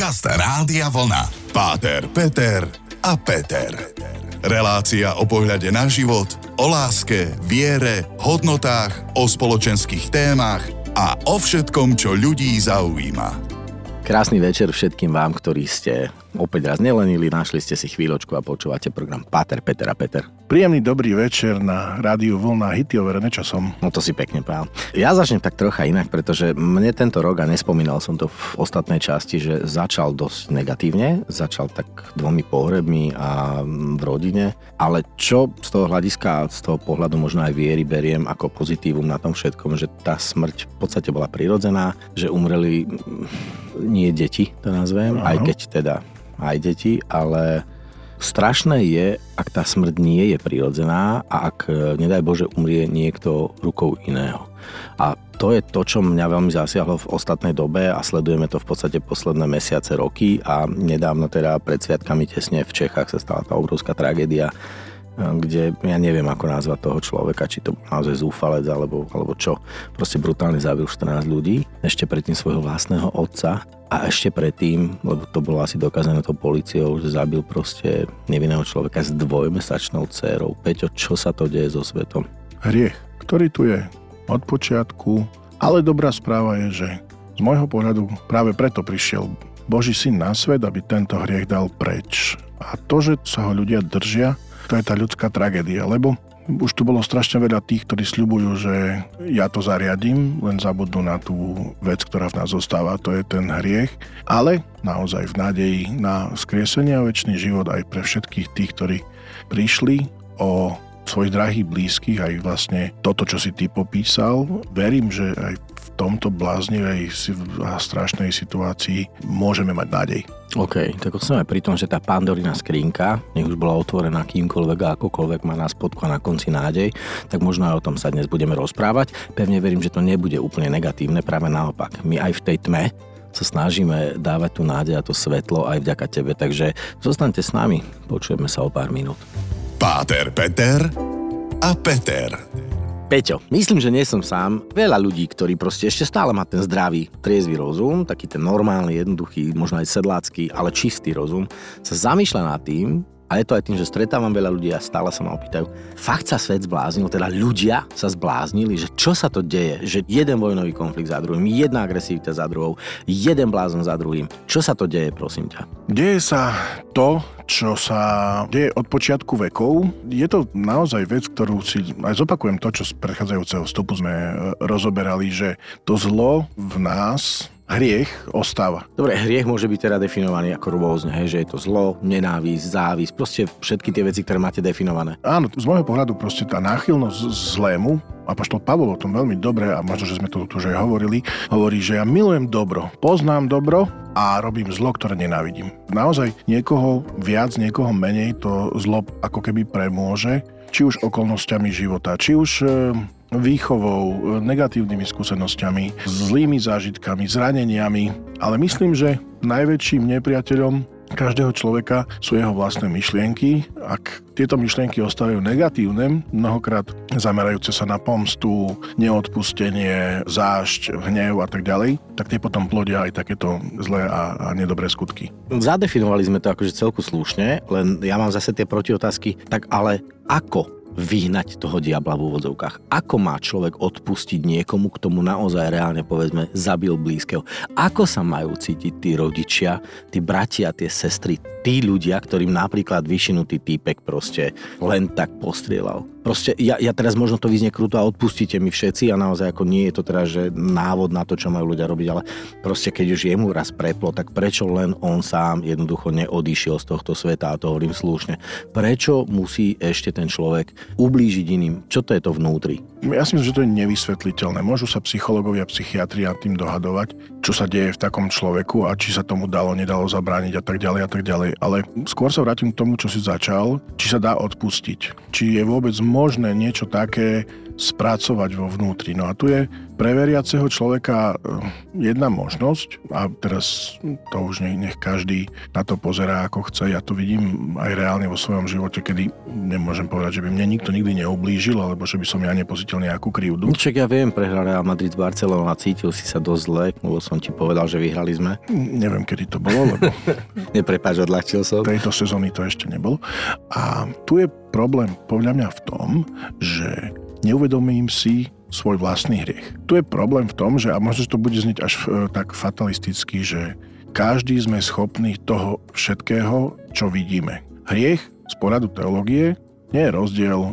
Podcast Rádia Vlna. Páter, Peter a Peter. Relácia o pohľade na život, o láske, viere, hodnotách, o spoločenských témach a o všetkom, čo ľudí zaujíma. Krásny večer všetkým vám, ktorí ste opäť raz nelenili, našli ste si chvíľočku a počúvate program Pater, Peter a Peter. Príjemný dobrý večer na rádiu Vlna Hity overené časom. No to si pekne pán. Ja začnem tak trocha inak, pretože mne tento rok, a nespomínal som to v ostatnej časti, že začal dosť negatívne, začal tak dvomi pohrebmi a v rodine, ale čo z toho hľadiska, z toho pohľadu možno aj viery beriem ako pozitívum na tom všetkom, že tá smrť v podstate bola prirodzená, že umreli nie deti, to nazvem, Aha. aj keď teda aj deti, ale strašné je, ak tá smrť nie je prirodzená a ak, e, nedaj Bože, umrie niekto rukou iného. A to je to, čo mňa veľmi zasiahlo v ostatnej dobe a sledujeme to v podstate posledné mesiace, roky a nedávno teda pred sviatkami tesne v Čechách sa stala tá obrovská tragédia, kde ja neviem ako nazvať toho človeka, či to naozaj zúfalec alebo, alebo čo. Proste brutálne zabil 14 ľudí, ešte predtým svojho vlastného otca a ešte predtým, lebo to bolo asi dokázané to policiou, že zabil proste nevinného človeka s dvojmesačnou dcérou. Peťo, čo sa to deje so svetom? Hriech, ktorý tu je od počiatku, ale dobrá správa je, že z môjho pohľadu práve preto prišiel Boží syn na svet, aby tento hriech dal preč. A to, že sa ho ľudia držia, to je tá ľudská tragédia, lebo už tu bolo strašne veľa tých, ktorí sľubujú, že ja to zariadím, len zabudnú na tú vec, ktorá v nás zostáva, to je ten hriech. Ale naozaj v nádeji na skriesenie a väčší život aj pre všetkých tých, ktorí prišli o svojich drahých blízkych, aj vlastne toto, čo si ty popísal. Verím, že aj v tomto bláznivej a strašnej situácii môžeme mať nádej. OK, tak sme pri tom, že tá pandorina skrinka, nech už bola otvorená kýmkoľvek a akokoľvek má nás spodku a na konci nádej, tak možno aj o tom sa dnes budeme rozprávať. Pevne verím, že to nebude úplne negatívne, práve naopak. My aj v tej tme sa snažíme dávať tú nádej a to svetlo aj vďaka tebe, takže zostaňte s nami, počujeme sa o pár minút. Páter, Peter a Peter. Peťo, myslím, že nie som sám. Veľa ľudí, ktorí proste ešte stále má ten zdravý, triezvy rozum, taký ten normálny, jednoduchý, možno aj sedlácky, ale čistý rozum, sa zamýšľa nad tým, a je to aj tým, že stretávam veľa ľudí a stále sa ma opýtajú, fakt sa svet zbláznil, teda ľudia sa zbláznili, že čo sa to deje, že jeden vojnový konflikt za druhým, jedna agresivita za druhou, jeden blázon za druhým. Čo sa to deje, prosím ťa? Deje sa to, čo sa deje od počiatku vekov. Je to naozaj vec, ktorú si aj zopakujem to, čo z predchádzajúceho vstupu sme e, rozoberali, že to zlo v nás hriech ostáva. Dobre, hriech môže byť teda definovaný ako rôzne, hej, že je to zlo, nenávisť, závisť, proste všetky tie veci, ktoré máte definované. Áno, z môjho pohľadu proste tá náchylnosť zlému, a poštol Pavol o tom veľmi dobre, a možno, že sme to tu už aj hovorili, hovorí, že ja milujem dobro, poznám dobro a robím zlo, ktoré nenávidím. Naozaj niekoho viac, niekoho menej to zlo ako keby premôže, či už okolnostiami života, či už e, výchovou, negatívnymi skúsenosťami, zlými zážitkami, zraneniami, ale myslím, že najväčším nepriateľom každého človeka sú jeho vlastné myšlienky. Ak tieto myšlienky ostávajú negatívne, mnohokrát zamerajúce sa na pomstu, neodpustenie, zášť, hnev a tak ďalej, tak tie potom plodia aj takéto zlé a, a nedobré skutky. Zadefinovali sme to akože celku slušne, len ja mám zase tie protiotázky, tak ale ako vyhnať toho diabla v úvodzovkách. Ako má človek odpustiť niekomu, k tomu naozaj reálne povedzme zabil blízkeho? Ako sa majú cítiť tí rodičia, tí bratia, tie sestry, tí ľudia, ktorým napríklad vyšinutý týpek proste len tak postrieľal. Proste ja, ja teraz možno to vyznie kruto a odpustíte mi všetci a naozaj ako nie je to teraz, že návod na to, čo majú ľudia robiť, ale proste keď už jemu raz preplo, tak prečo len on sám jednoducho neodišiel z tohto sveta a to hovorím slušne. Prečo musí ešte ten človek ublížiť iným? Čo to je to vnútri? Ja si myslím, že to je nevysvetliteľné. Môžu sa psychológovia, psychiatri nad tým dohadovať, čo sa deje v takom človeku a či sa tomu dalo, nedalo zabrániť a tak ďalej a tak ďalej. Ale skôr sa vrátim k tomu, čo si začal, či sa dá odpustiť. Či je vôbec možné niečo také spracovať vo vnútri. No a tu je pre veriaceho človeka eh, jedna možnosť, a teraz to už nech, nech každý na to pozerá ako chce, ja to vidím aj reálne vo svojom živote, kedy nemôžem povedať, že by mne nikto nikdy neublížil, alebo že by som ja nepozítil nejakú krivdu. Čak ja viem, prehral Real Madrid Barcelona cítil si sa dosť zle, lebo som ti povedal, že vyhrali sme. Neviem, kedy to bolo, lebo... Neprepáč, odľahčil som. Tejto sezóny to ešte nebolo. A tu je problém podľa mňa v tom, že neuvedomím si svoj vlastný hriech. Tu je problém v tom, že, a možno, to bude znieť až e, tak fatalisticky, že každý sme schopní toho všetkého, čo vidíme. Hriech z poradu teológie nie je rozdiel, e,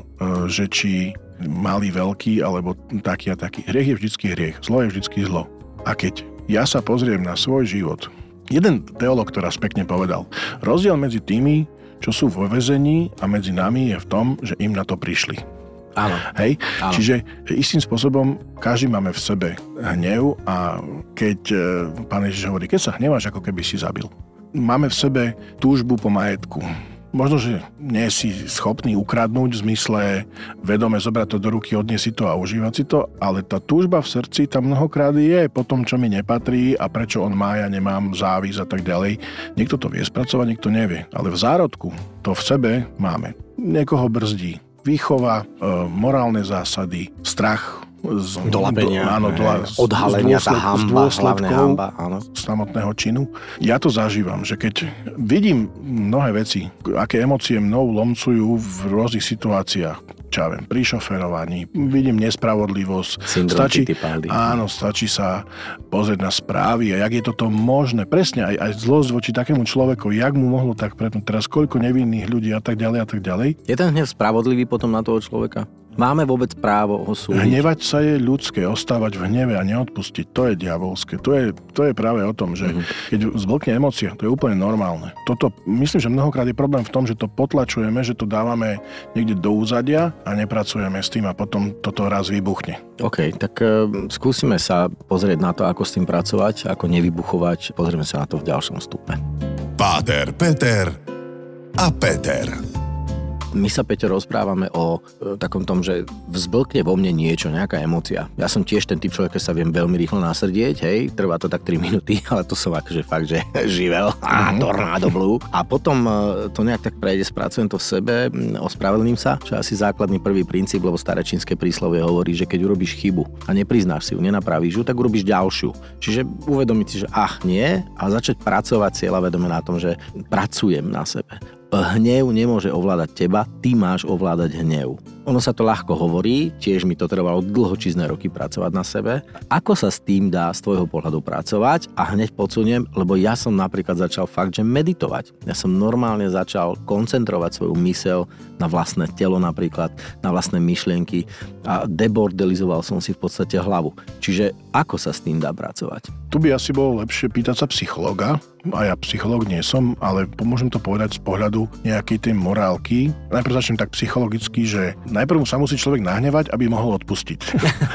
že či malý, veľký, alebo taký a taký. Hriech je vždycky hriech, zlo je vždycky zlo. A keď ja sa pozriem na svoj život, jeden teológ to raz pekne povedal, rozdiel medzi tými, čo sú vo vezení a medzi nami je v tom, že im na to prišli. Áno. Hej? Áno. Čiže istým spôsobom každý máme v sebe hnev a keď e, pán Ježiš hovorí, keď sa hneváš, ako keby si zabil. Máme v sebe túžbu po majetku. Možno, že nie si schopný ukradnúť v zmysle vedome zobrať to do ruky, odniesť si to a užívať si to, ale tá túžba v srdci tam mnohokrát je po tom, čo mi nepatrí a prečo on má, ja nemám závis a tak ďalej. Niekto to vie spracovať, niekto nevie. Ale v zárodku to v sebe máme. Niekoho brzdí, výchova, e, morálne zásady, strach z, Dolapenia, do, áno, dola, odhalenia, z, dôsled, tá hamba, z hlavne hamba, áno. samotného činu. Ja to zažívam, že keď vidím mnohé veci, aké emócie mnou lomcujú v rôznych situáciách, čo ja viem, pri šoferovaní, vidím nespravodlivosť. Syndrom stačí, áno, stačí sa pozrieť na správy a jak je toto možné. Presne aj, aj zlosť voči takému človeku, jak mu mohlo tak pretnúť teraz, koľko nevinných ľudí a tak ďalej a tak ďalej. Je ten hnev spravodlivý potom na toho človeka? Máme vôbec právo ho súdiť? Hnevať sa je ľudské, ostávať v hneve a neodpustiť, to je diabolské. To je, to je práve o tom, že keď zblkne emócia, to je úplne normálne. Toto, myslím, že mnohokrát je problém v tom, že to potlačujeme, že to dávame niekde do úzadia a nepracujeme s tým a potom toto raz vybuchne. OK, tak uh, skúsime sa pozrieť na to, ako s tým pracovať, ako nevybuchovať. Pozrieme sa na to v ďalšom stupe. Páter, Peter a Peter. My sa, Peťo, rozprávame o e, takom tom, že vzblkne vo mne niečo, nejaká emócia. Ja som tiež ten typ človeka, sa viem veľmi rýchlo nasrdieť, hej, trvá to tak 3 minúty, ale to som akože fakt, že živel, a tornádo blue. A potom e, to nejak tak prejde, spracujem to v sebe, ospravedlním sa, čo je asi základný prvý princíp, lebo staré čínske príslovie hovorí, že keď urobíš chybu a nepriznáš si ju, nenapravíš ju, tak urobíš ďalšiu. Čiže uvedomiť si, že ach nie, a začať pracovať cieľa vedome na tom, že pracujem na sebe hnev nemôže ovládať teba, ty máš ovládať hnev. Ono sa to ľahko hovorí, tiež mi to trvalo dlhočízne roky pracovať na sebe. Ako sa s tým dá z tvojho pohľadu pracovať a hneď podsuniem, lebo ja som napríklad začal fakt, že meditovať. Ja som normálne začal koncentrovať svoju mysel na vlastné telo napríklad, na vlastné myšlienky a debordelizoval som si v podstate hlavu. Čiže ako sa s tým dá pracovať? Tu by asi bolo lepšie pýtať sa psychologa, a ja psychológ nie som, ale pomôžem to povedať z pohľadu nejakej tej morálky. Najprv začnem tak psychologicky, že najprv sa musí človek nahnevať, aby mohol odpustiť.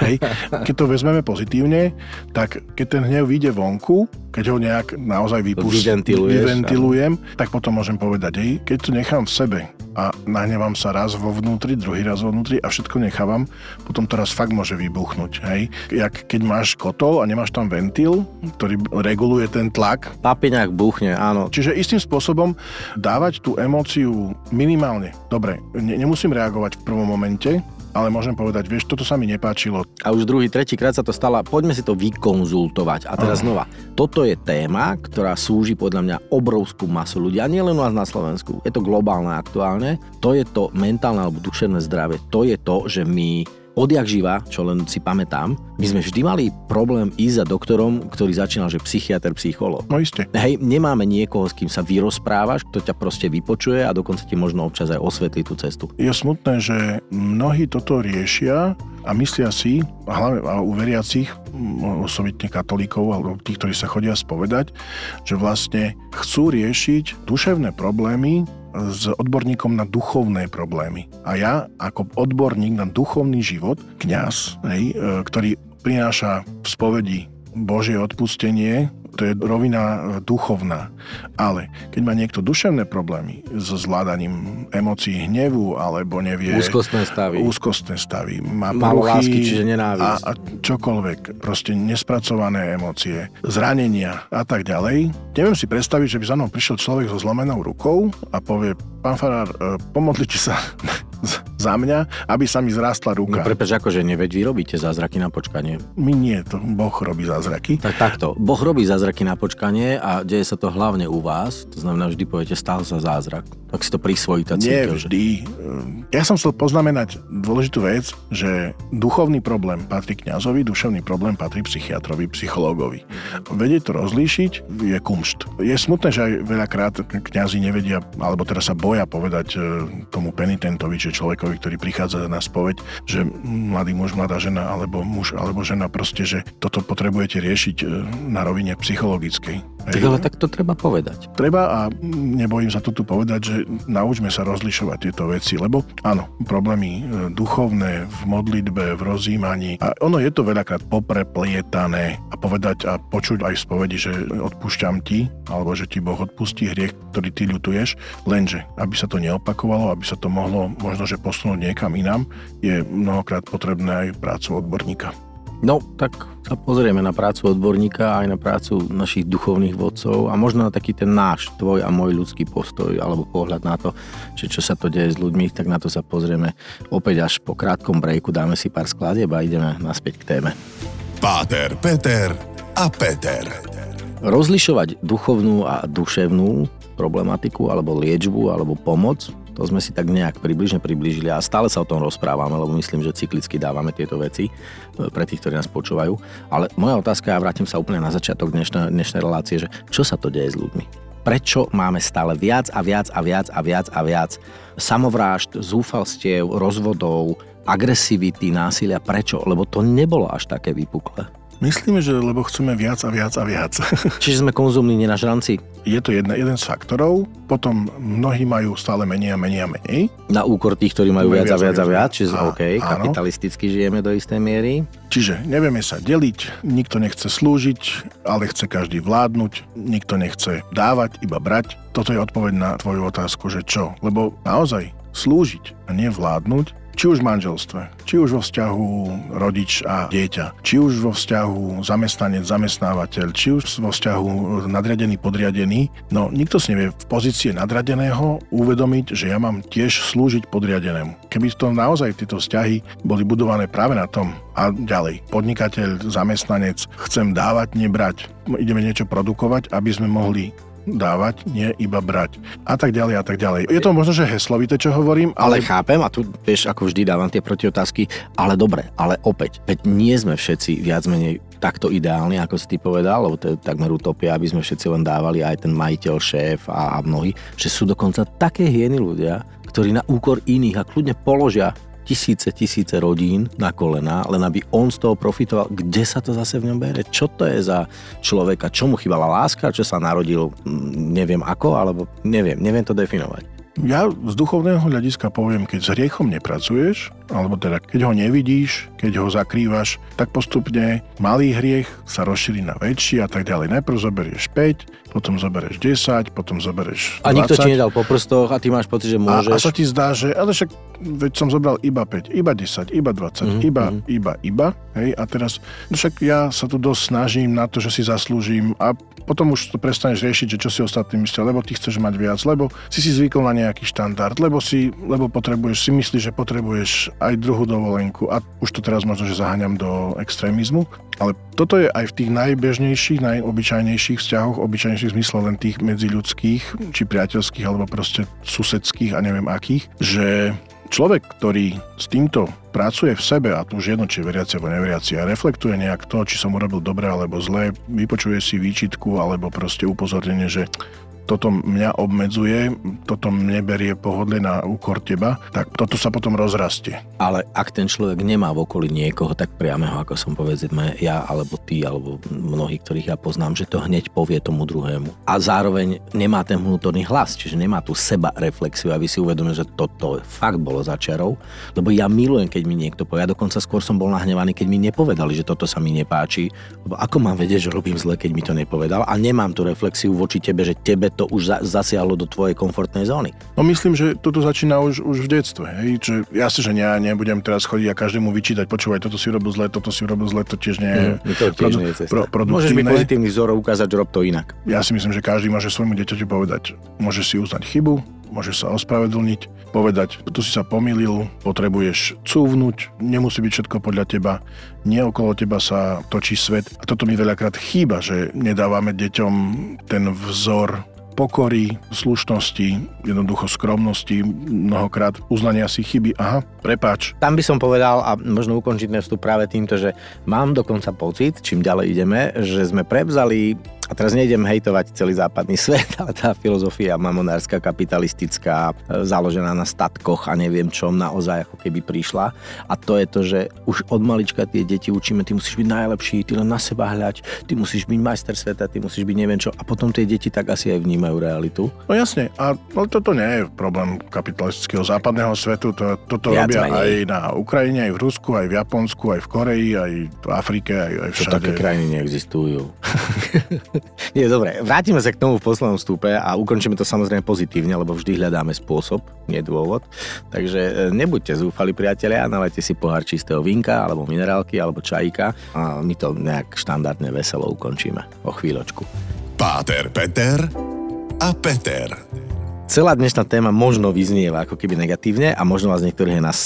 Hej. Keď to vezmeme pozitívne, tak keď ten hnev vyjde vonku, keď ho nejak naozaj vypust, Vyventiluješ, vyventilujem, tak potom môžem povedať, hej, keď to nechám v sebe a nahnevám sa raz vo vnútri, druhý raz vo vnútri a všetko nechávam, potom to raz fakt môže vybuchnúť. Hej. Jak keď máš kotol a nemáš tam ventil, ktorý reguluje ten tlak, Papiňák buchne, áno. Čiže istým spôsobom dávať tú emóciu minimálne. Dobre, ne, nemusím reagovať v prvom momente, ale môžem povedať, vieš, toto sa mi nepáčilo. A už druhý, tretí krát sa to stalo. Poďme si to vykonzultovať. A teraz znova, toto je téma, ktorá súži podľa mňa obrovskú masu ľudí. A nielen u nás na Slovensku. Je to globálne aktuálne. To je to mentálne alebo duševné zdravie. To je to, že my odjak živa, čo len si pamätám, my sme vždy mali problém ísť za doktorom, ktorý začínal, že psychiatr, psychológ. No iste. Hej, nemáme niekoho, s kým sa vyrozprávaš, kto ťa proste vypočuje a dokonca ti možno občas aj osvetlí tú cestu. Je smutné, že mnohí toto riešia a myslia si, a hlavne a u veriacich, osobitne katolíkov alebo tých, ktorí sa chodia spovedať, že vlastne chcú riešiť duševné problémy s odborníkom na duchovné problémy. A ja ako odborník na duchovný život, kňaz, hej, e, ktorý prináša v spovedi Božie odpustenie to je rovina duchovná. Ale keď má niekto duševné problémy so zvládaním emócií hnevu, alebo nevie... Úzkostné stavy. Úzkostné stavy. Má poruchy lásky, čiže nenávisť. A, a čokoľvek. Proste nespracované emócie, zranenia a tak ďalej. Neviem si predstaviť, že by za mnou prišiel človek so zlomenou rukou a povie, pán Farár, e, pomodlite sa za mňa, aby sa mi zrástla ruka. No prepáč, akože neveď vy robíte zázraky na počkanie. My nie, to Boh robí zázraky. Tak takto. Boh robí zázraky na počkanie a deje sa to hlavne u vás. To znamená, vždy poviete, stal sa zázrak. Tak si to prisvojí tá Nie že- vždy. Ja som chcel poznamenať dôležitú vec, že duchovný problém patrí kňazovi, duševný problém patrí psychiatrovi, psychológovi. Vedieť to rozlíšiť je kumšt. Je smutné, že aj veľakrát kňazi nevedia, alebo teraz sa boja povedať e, tomu penitentovi, či človekovi, ktorý prichádza na spoveď, že mladý muž, mladá žena, alebo muž, alebo žena proste, že toto potrebujete riešiť e, na rovine psychologickej. Tak ale tak to treba povedať. Treba a nebojím sa to tu povedať, že naučme sa rozlišovať tieto veci, lebo áno, problémy e, duchovné v modlitbe, v rozjímaní a ono je to veľakrát popreplietané a povedať a počuť aj v spovedi, že odpúšťam ti, alebo že ti Boh odpustí hriech, ktorý ty ľutuješ, lenže aby sa to neopakovalo, aby sa to mohlo možno, že posunúť niekam inám, je mnohokrát potrebné aj prácu odborníka. No, tak sa pozrieme na prácu odborníka aj na prácu našich duchovných vodcov a možno na taký ten náš, tvoj a môj ľudský postoj alebo pohľad na to, že čo sa to deje s ľuďmi, tak na to sa pozrieme opäť až po krátkom breaku, dáme si pár skladieb a ideme naspäť k téme. Páter, Peter a Peter. Rozlišovať duchovnú a duševnú problematiku alebo liečbu alebo pomoc, to sme si tak nejak približne priblížili a stále sa o tom rozprávame, lebo myslím, že cyklicky dávame tieto veci e, pre tých, ktorí nás počúvajú. Ale moja otázka, a vrátim sa úplne na začiatok dnešnej, dnešnej relácie, že čo sa to deje s ľuďmi? Prečo máme stále viac a viac a viac a viac a viac samovrážd, zúfalstiev, rozvodov, agresivity, násilia? Prečo? Lebo to nebolo až také vypuklé. Myslíme, že lebo chceme viac a viac a viac. Čiže sme konzumní nenažranci je to jedna, jeden z faktorov, potom mnohí majú stále menej a menej a menej. na úkor tých, ktorí majú viac a viac a viac, čiže Á, OK, áno. kapitalisticky žijeme do istej miery. Čiže nevieme sa deliť, nikto nechce slúžiť, ale chce každý vládnuť, nikto nechce dávať, iba brať. Toto je odpoveď na tvoju otázku, že čo? Lebo naozaj slúžiť a nie vládnuť, či už v manželstve, či už vo vzťahu rodič a dieťa, či už vo vzťahu zamestnanec, zamestnávateľ, či už vo vzťahu nadriadený, podriadený, no nikto si nevie v pozície nadradeného uvedomiť, že ja mám tiež slúžiť podriadenému. Keby to naozaj tieto vzťahy boli budované práve na tom a ďalej, podnikateľ, zamestnanec, chcem dávať, nebrať, ideme niečo produkovať, aby sme mohli dávať, nie iba brať. A tak ďalej, a tak ďalej. Je to možno, že heslovité, čo hovorím, Ale ale, chápem a tu, vieš, ako vždy dávam tie protiotázky, ale dobre, ale opäť, veď nie sme všetci viac menej takto ideálni, ako si ty povedal, lebo to je takmer utopia, aby sme všetci len dávali aj ten majiteľ, šéf a, a mnohí, že sú dokonca také hieny ľudia, ktorí na úkor iných a kľudne položia tisíce, tisíce rodín na kolená, len aby on z toho profitoval. Kde sa to zase v ňom bere? Čo to je za človeka? Čo mu chýbala láska? Čo sa narodil mm, neviem ako? Alebo neviem, neviem to definovať. ja z duchovného hľadiska poviem, keď s hriechom nepracuješ, alebo teda keď ho nevidíš, keď ho zakrývaš, tak postupne malý hriech sa rozšíri na väčší a tak ďalej. Najprv zoberieš 5, potom zoberieš 10, potom zoberieš 20. A nikto ti nedal po prstoch a ty máš pocit, že A, môžeš. a sa ti zdá, že ale však veď som zobral iba 5, iba 10, iba 20, Mhm, iba, mhm. iba, iba, hej, a teraz, no však ja sa tu dosť snažím na to, že si zaslúžim a potom už to prestaneš riešiť, že čo si ostatní myslia, lebo ty chceš mať viac, lebo si si zvykol na nejaký štandard, lebo si, lebo potrebuješ, si myslíš, že potrebuješ aj druhú dovolenku. A už to teraz možno, že zaháňam do extrémizmu, ale toto je aj v tých najbežnejších, najobyčajnejších vzťahoch, obyčajnejších zmysle len tých medziľudských, či priateľských, alebo proste susedských a neviem akých, že človek, ktorý s týmto pracuje v sebe, a tu už jedno, či veriaci alebo neveriaci, a reflektuje nejak to, či som urobil dobre alebo zle, vypočuje si výčitku alebo proste upozornenie, že toto mňa obmedzuje, toto mne berie pohodlie na úkor teba, tak toto sa potom rozrastie. Ale ak ten človek nemá v okolí niekoho tak priameho, ako som povedzme ja, alebo ty, alebo mnohí, ktorých ja poznám, že to hneď povie tomu druhému. A zároveň nemá ten vnútorný hlas, čiže nemá tú seba reflexiu a vy si uvedomíte, že toto fakt bolo za čarou, lebo ja milujem, keď mi niekto povie. Ja dokonca skôr som bol nahnevaný, keď mi nepovedali, že toto sa mi nepáči, lebo ako mám vedieť, že robím zle, keď mi to nepovedal a nemám tú reflexiu voči tebe, že tebe to už za, zasiahlo do tvojej komfortnej zóny. No myslím, že toto začína už, už v detstve. Hej? Že ja si, že ja nebudem teraz chodiť a každému vyčítať, počúvaj, toto si robil zle, toto si robil zle, to tiež nie je, mm, to tiež produ- nie je cesta. Pro, Môžeš mi pozitívny vzor ukázať, že rob to inak. Ja si myslím, že každý môže svojmu dieťaťu povedať, môže si uznať chybu, môže sa ospravedlniť, povedať, tu si sa pomýlil, potrebuješ cúvnuť, nemusí byť všetko podľa teba, nie okolo teba sa točí svet. A toto mi veľakrát chýba, že nedávame deťom ten vzor pokory, slušnosti, jednoducho skromnosti, mnohokrát uznania si chyby. Aha, prepáč. Tam by som povedal, a možno ukončiť vstup práve týmto, že mám dokonca pocit, čím ďalej ideme, že sme prevzali a teraz nejdem hejtovať celý západný svet, ale tá filozofia mamonárska, kapitalistická, e, založená na statkoch a neviem čom, naozaj ako keby prišla. A to je to, že už od malička tie deti učíme, ty musíš byť najlepší, ty len na seba hľaď, ty musíš byť majster sveta, ty musíš byť neviem čo. A potom tie deti tak asi aj vnímajú realitu. No jasne, a, ale toto nie je problém kapitalistického západného svetu, to, toto Viac robia menej. aj na Ukrajine, aj v Rusku, aj v Japonsku, aj v Koreji, aj v Afrike, aj, aj všade. To také krajiny neexistujú. Nie, dobre, vrátime sa k tomu v poslednom stupe a ukončíme to samozrejme pozitívne, lebo vždy hľadáme spôsob, nie dôvod. Takže e, nebuďte zúfali priatelia, nalejte si pohár čistého vinka, alebo minerálky, alebo čajíka a my to nejak štandardne veselo ukončíme o chvíľočku. Páter Peter a Peter. Celá dnešná téma možno vyznieva ako keby negatívne a možno vás niektorých nás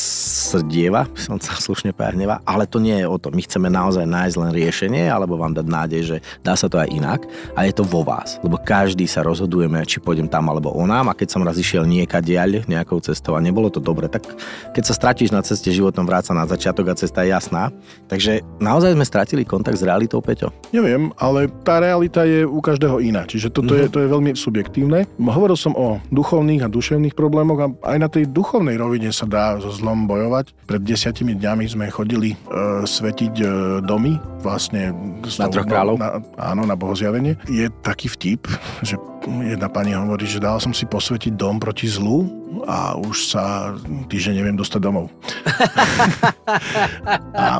srdieva, by som sa slušne hneva, ale to nie je o to. My chceme naozaj nájsť len riešenie alebo vám dať nádej, že dá sa to aj inak a je to vo vás. Lebo každý sa rozhodujeme, či pôjdem tam alebo onám a keď som raz išiel niekadiaľ nejakou cestou a nebolo to dobre, tak keď sa stratíš na ceste životom vráca na začiatok a cesta je jasná. Takže naozaj sme stratili kontakt s realitou, Peťo? Neviem, ale tá realita je u každého iná. Čiže toto mm-hmm. je, to je veľmi subjektívne. Hovoril som o duchovných a duševných problémoch a aj na tej duchovnej rovine sa dá so zlom bojovať. Pred desiatimi dňami sme chodili e, svetiť e, domy, vlastne... Na troch kráľov? Na, áno, na bohozjavenie. Je taký vtip, že jedna pani hovorí, že dal som si posvetiť dom proti zlu a už sa týždeň neviem dostať domov. a,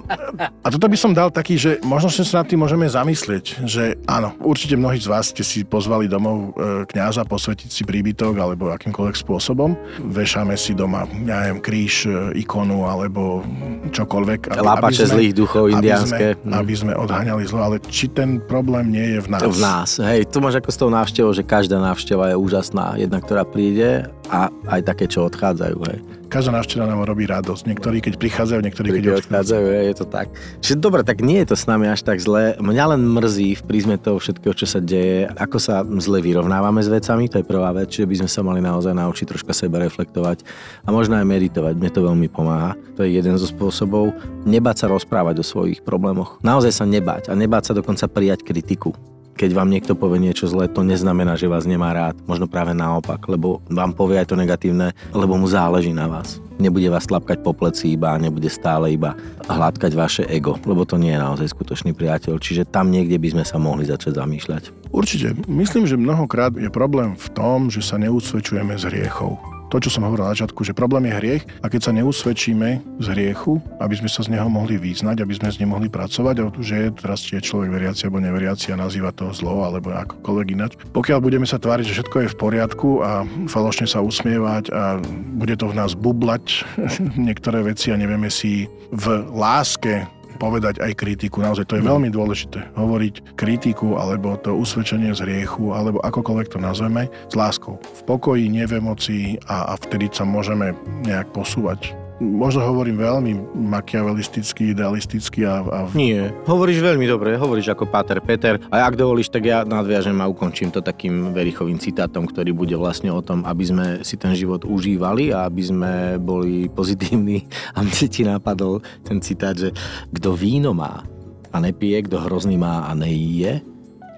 a toto by som dal taký, že možno sa nad tým môžeme zamyslieť, že áno, určite mnohí z vás ste si pozvali domov e, kňaza posvetiť si príbytok alebo akýmkoľvek spôsobom. Vešame si doma, ja neviem, kríž, e, ikonu alebo čokoľvek. Aby, Lápače aby sme, zlých duchov indiánske. Aby sme, aby sme odhaňali zlo, ale či ten problém nie je v nás? V nás, hej, to máš ako s tou návštevou, že každá návšteva je úžasná. Jedna, ktorá príde a aj také, čo odchádzajú. Hej. Každá návšteva nám robí radosť. Niektorí, keď prichádzajú, niektorí, keď odchádzajú. odchádzajú. Je to tak. Čiže dobre, tak nie je to s nami až tak zle. Mňa len mrzí v prízme toho všetkého, čo sa deje, ako sa zle vyrovnávame s vecami, to je prvá vec, čiže by sme sa mali naozaj naučiť troška sebe reflektovať a možno aj meditovať. Mne to veľmi pomáha. To je jeden zo spôsobov. Nebáť sa rozprávať o svojich problémoch. Naozaj sa nebáť a nebáť sa dokonca prijať kritiku keď vám niekto povie niečo zlé, to neznamená, že vás nemá rád. Možno práve naopak, lebo vám povie aj to negatívne, lebo mu záleží na vás. Nebude vás tlapkať po pleci iba, nebude stále iba hladkať vaše ego, lebo to nie je naozaj skutočný priateľ. Čiže tam niekde by sme sa mohli začať zamýšľať. Určite. Myslím, že mnohokrát je problém v tom, že sa neusvedčujeme z hriechov to, čo som hovoril na začiatku, že problém je hriech a keď sa neusvedčíme z hriechu, aby sme sa z neho mohli význať, aby sme s ním mohli pracovať, že je teraz či je človek veriaci alebo neveriaci a nazýva to zlo alebo akokoľvek ináč. Pokiaľ budeme sa tváriť, že všetko je v poriadku a falošne sa usmievať a bude to v nás bublať niektoré veci a nevieme si v láske povedať aj kritiku. Naozaj to je veľmi dôležité. Hovoriť kritiku alebo to usvedčenie z hriechu alebo akokoľvek to nazveme s láskou. V pokoji, nie v emocii a, a vtedy sa môžeme nejak posúvať možno hovorím veľmi makiavelisticky, idealisticky a, a... Nie, hovoríš veľmi dobre, hovoríš ako Páter Peter a ak dovolíš, tak ja nadviažem a ukončím to takým verichovým citátom, ktorý bude vlastne o tom, aby sme si ten život užívali a aby sme boli pozitívni. A mne ti napadol ten citát, že kto víno má a nepije, kto hrozný má a nejíje,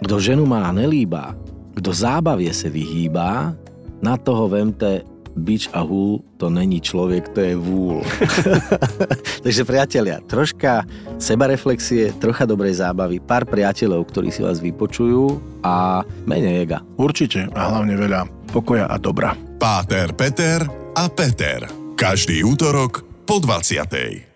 kto ženu má a nelíba, kto zábavie se vyhýba, na toho vemte bič a húl, to není človek, to je vúl. Takže priatelia, troška sebareflexie, trocha dobrej zábavy, pár priateľov, ktorí si vás vypočujú a menej ega. Určite a hlavne veľa pokoja a dobra. Páter, Peter a Peter. Každý útorok po 20.